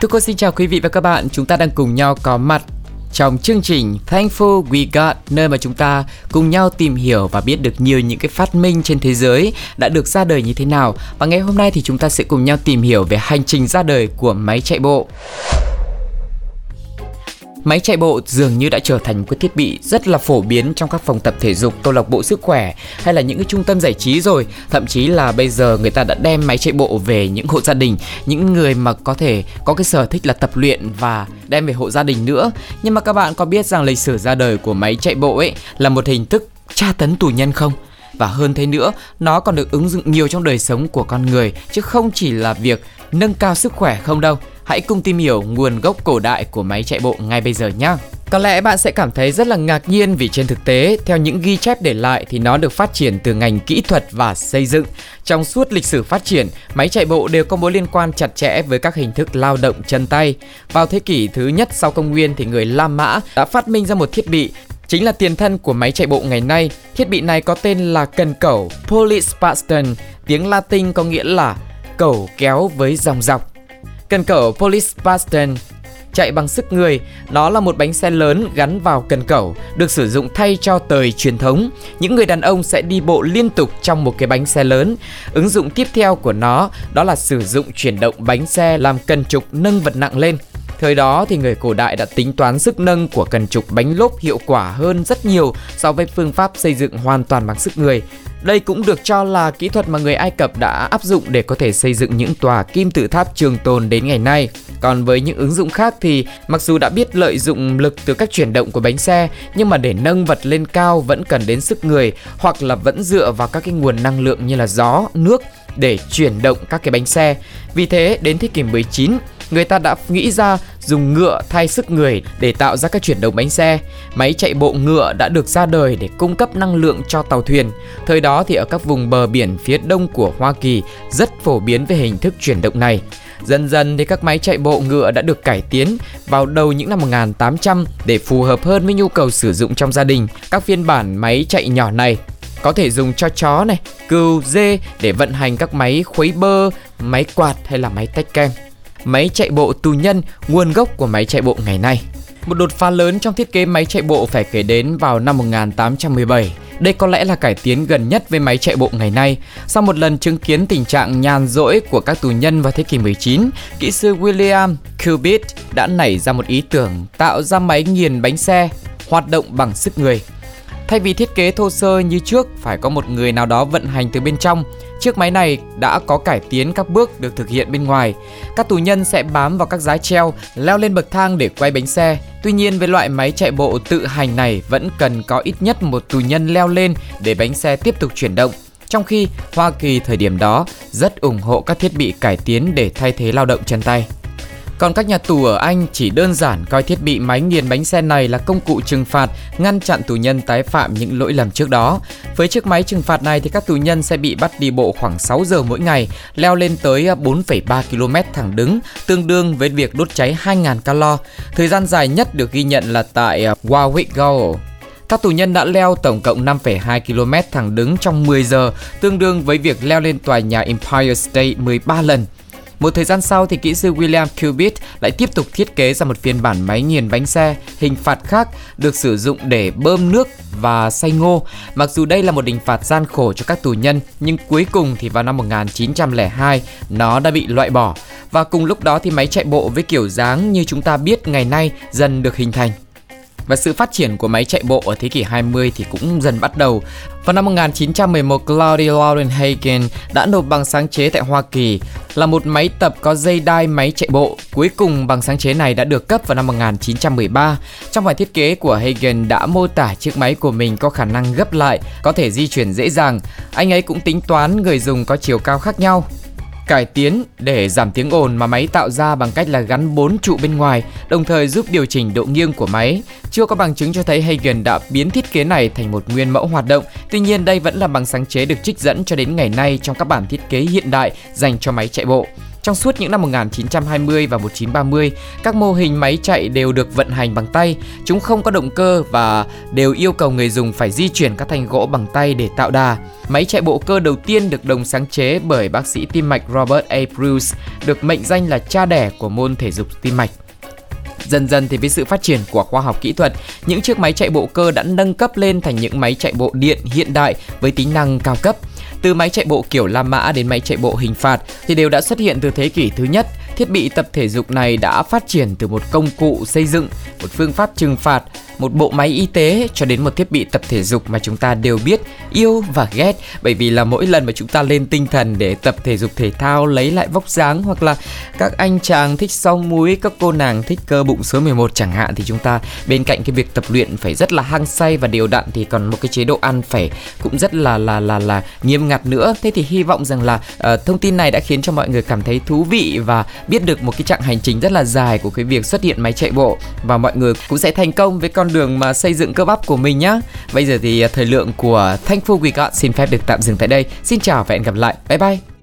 Thưa cô xin chào quý vị và các bạn, chúng ta đang cùng nhau có mặt trong chương trình Thankful We Got nơi mà chúng ta cùng nhau tìm hiểu và biết được nhiều những cái phát minh trên thế giới đã được ra đời như thế nào và ngày hôm nay thì chúng ta sẽ cùng nhau tìm hiểu về hành trình ra đời của máy chạy bộ. Máy chạy bộ dường như đã trở thành một thiết bị rất là phổ biến trong các phòng tập thể dục, câu lạc bộ sức khỏe hay là những cái trung tâm giải trí rồi. Thậm chí là bây giờ người ta đã đem máy chạy bộ về những hộ gia đình, những người mà có thể có cái sở thích là tập luyện và đem về hộ gia đình nữa. Nhưng mà các bạn có biết rằng lịch sử ra đời của máy chạy bộ ấy là một hình thức tra tấn tù nhân không? Và hơn thế nữa, nó còn được ứng dụng nhiều trong đời sống của con người chứ không chỉ là việc nâng cao sức khỏe không đâu. Hãy cùng tìm hiểu nguồn gốc cổ đại của máy chạy bộ ngay bây giờ nhé. Có lẽ bạn sẽ cảm thấy rất là ngạc nhiên vì trên thực tế, theo những ghi chép để lại thì nó được phát triển từ ngành kỹ thuật và xây dựng. Trong suốt lịch sử phát triển, máy chạy bộ đều có mối liên quan chặt chẽ với các hình thức lao động chân tay. Vào thế kỷ thứ nhất sau công nguyên thì người La Mã đã phát minh ra một thiết bị chính là tiền thân của máy chạy bộ ngày nay. Thiết bị này có tên là cần cẩu Polyspasten, tiếng Latin có nghĩa là cẩu kéo với dòng dọc. Cần cẩu Polyspasten chạy bằng sức người. Nó là một bánh xe lớn gắn vào cần cẩu, được sử dụng thay cho tời truyền thống. Những người đàn ông sẽ đi bộ liên tục trong một cái bánh xe lớn. Ứng dụng tiếp theo của nó đó là sử dụng chuyển động bánh xe làm cần trục nâng vật nặng lên. Thời đó thì người cổ đại đã tính toán sức nâng của cần trục bánh lốp hiệu quả hơn rất nhiều so với phương pháp xây dựng hoàn toàn bằng sức người. Đây cũng được cho là kỹ thuật mà người Ai Cập đã áp dụng để có thể xây dựng những tòa kim tự tháp trường tồn đến ngày nay. Còn với những ứng dụng khác thì mặc dù đã biết lợi dụng lực từ các chuyển động của bánh xe nhưng mà để nâng vật lên cao vẫn cần đến sức người hoặc là vẫn dựa vào các cái nguồn năng lượng như là gió, nước để chuyển động các cái bánh xe. Vì thế đến thế kỷ 19 người ta đã nghĩ ra dùng ngựa thay sức người để tạo ra các chuyển động bánh xe. Máy chạy bộ ngựa đã được ra đời để cung cấp năng lượng cho tàu thuyền. Thời đó thì ở các vùng bờ biển phía đông của Hoa Kỳ rất phổ biến về hình thức chuyển động này. Dần dần thì các máy chạy bộ ngựa đã được cải tiến vào đầu những năm 1800 để phù hợp hơn với nhu cầu sử dụng trong gia đình. Các phiên bản máy chạy nhỏ này có thể dùng cho chó này, cừu, dê để vận hành các máy khuấy bơ, máy quạt hay là máy tách kem máy chạy bộ tù nhân, nguồn gốc của máy chạy bộ ngày nay. Một đột phá lớn trong thiết kế máy chạy bộ phải kể đến vào năm 1817. Đây có lẽ là cải tiến gần nhất với máy chạy bộ ngày nay. Sau một lần chứng kiến tình trạng nhàn rỗi của các tù nhân vào thế kỷ 19, kỹ sư William Cubitt đã nảy ra một ý tưởng tạo ra máy nghiền bánh xe hoạt động bằng sức người. Thay vì thiết kế thô sơ như trước phải có một người nào đó vận hành từ bên trong, chiếc máy này đã có cải tiến các bước được thực hiện bên ngoài. Các tù nhân sẽ bám vào các giá treo, leo lên bậc thang để quay bánh xe. Tuy nhiên với loại máy chạy bộ tự hành này vẫn cần có ít nhất một tù nhân leo lên để bánh xe tiếp tục chuyển động. Trong khi Hoa Kỳ thời điểm đó rất ủng hộ các thiết bị cải tiến để thay thế lao động chân tay. Còn các nhà tù ở Anh chỉ đơn giản coi thiết bị máy nghiền bánh xe này là công cụ trừng phạt ngăn chặn tù nhân tái phạm những lỗi lầm trước đó. Với chiếc máy trừng phạt này thì các tù nhân sẽ bị bắt đi bộ khoảng 6 giờ mỗi ngày, leo lên tới à, 4,3 km thẳng đứng, tương đương với việc đốt cháy 2.000 calo. Thời gian dài nhất được ghi nhận là tại à, Warwick Gaol. Các tù nhân đã leo tổng cộng 5,2 km thẳng đứng trong 10 giờ, tương đương với việc leo lên tòa nhà Empire State 13 lần. Một thời gian sau thì kỹ sư William Cubitt lại tiếp tục thiết kế ra một phiên bản máy nghiền bánh xe hình phạt khác được sử dụng để bơm nước và xay ngô. Mặc dù đây là một hình phạt gian khổ cho các tù nhân, nhưng cuối cùng thì vào năm 1902 nó đã bị loại bỏ. Và cùng lúc đó thì máy chạy bộ với kiểu dáng như chúng ta biết ngày nay dần được hình thành. Và sự phát triển của máy chạy bộ ở thế kỷ 20 thì cũng dần bắt đầu. Vào năm 1911, Claudia Lauren Hagen đã nộp bằng sáng chế tại Hoa Kỳ là một máy tập có dây đai máy chạy bộ. Cuối cùng bằng sáng chế này đã được cấp vào năm 1913. Trong bài thiết kế của Hagen đã mô tả chiếc máy của mình có khả năng gấp lại, có thể di chuyển dễ dàng. Anh ấy cũng tính toán người dùng có chiều cao khác nhau cải tiến để giảm tiếng ồn mà máy tạo ra bằng cách là gắn 4 trụ bên ngoài, đồng thời giúp điều chỉnh độ nghiêng của máy. Chưa có bằng chứng cho thấy Hagen đã biến thiết kế này thành một nguyên mẫu hoạt động. Tuy nhiên đây vẫn là bằng sáng chế được trích dẫn cho đến ngày nay trong các bản thiết kế hiện đại dành cho máy chạy bộ. Trong suốt những năm 1920 và 1930, các mô hình máy chạy đều được vận hành bằng tay. Chúng không có động cơ và đều yêu cầu người dùng phải di chuyển các thanh gỗ bằng tay để tạo đà. Máy chạy bộ cơ đầu tiên được đồng sáng chế bởi bác sĩ tim mạch Robert A. Bruce, được mệnh danh là cha đẻ của môn thể dục tim mạch. Dần dần thì với sự phát triển của khoa học kỹ thuật, những chiếc máy chạy bộ cơ đã nâng cấp lên thành những máy chạy bộ điện hiện đại với tính năng cao cấp. Từ máy chạy bộ kiểu La Mã đến máy chạy bộ hình phạt thì đều đã xuất hiện từ thế kỷ thứ nhất. Thiết bị tập thể dục này đã phát triển từ một công cụ xây dựng, một phương pháp trừng phạt một bộ máy y tế cho đến một thiết bị tập thể dục mà chúng ta đều biết yêu và ghét. Bởi vì là mỗi lần mà chúng ta lên tinh thần để tập thể dục thể thao lấy lại vóc dáng hoặc là các anh chàng thích song múi các cô nàng thích cơ bụng số 11 chẳng hạn thì chúng ta bên cạnh cái việc tập luyện phải rất là hăng say và đều đặn thì còn một cái chế độ ăn phải cũng rất là là là là nghiêm ngặt nữa. Thế thì hy vọng rằng là uh, thông tin này đã khiến cho mọi người cảm thấy thú vị và biết được một cái chặng hành trình rất là dài của cái việc xuất hiện máy chạy bộ. Và mọi người cũng sẽ thành công với con con đường mà xây dựng cơ bắp của mình nhá. Bây giờ thì à, thời lượng của Thankful We Got xin phép được tạm dừng tại đây. Xin chào và hẹn gặp lại. Bye bye.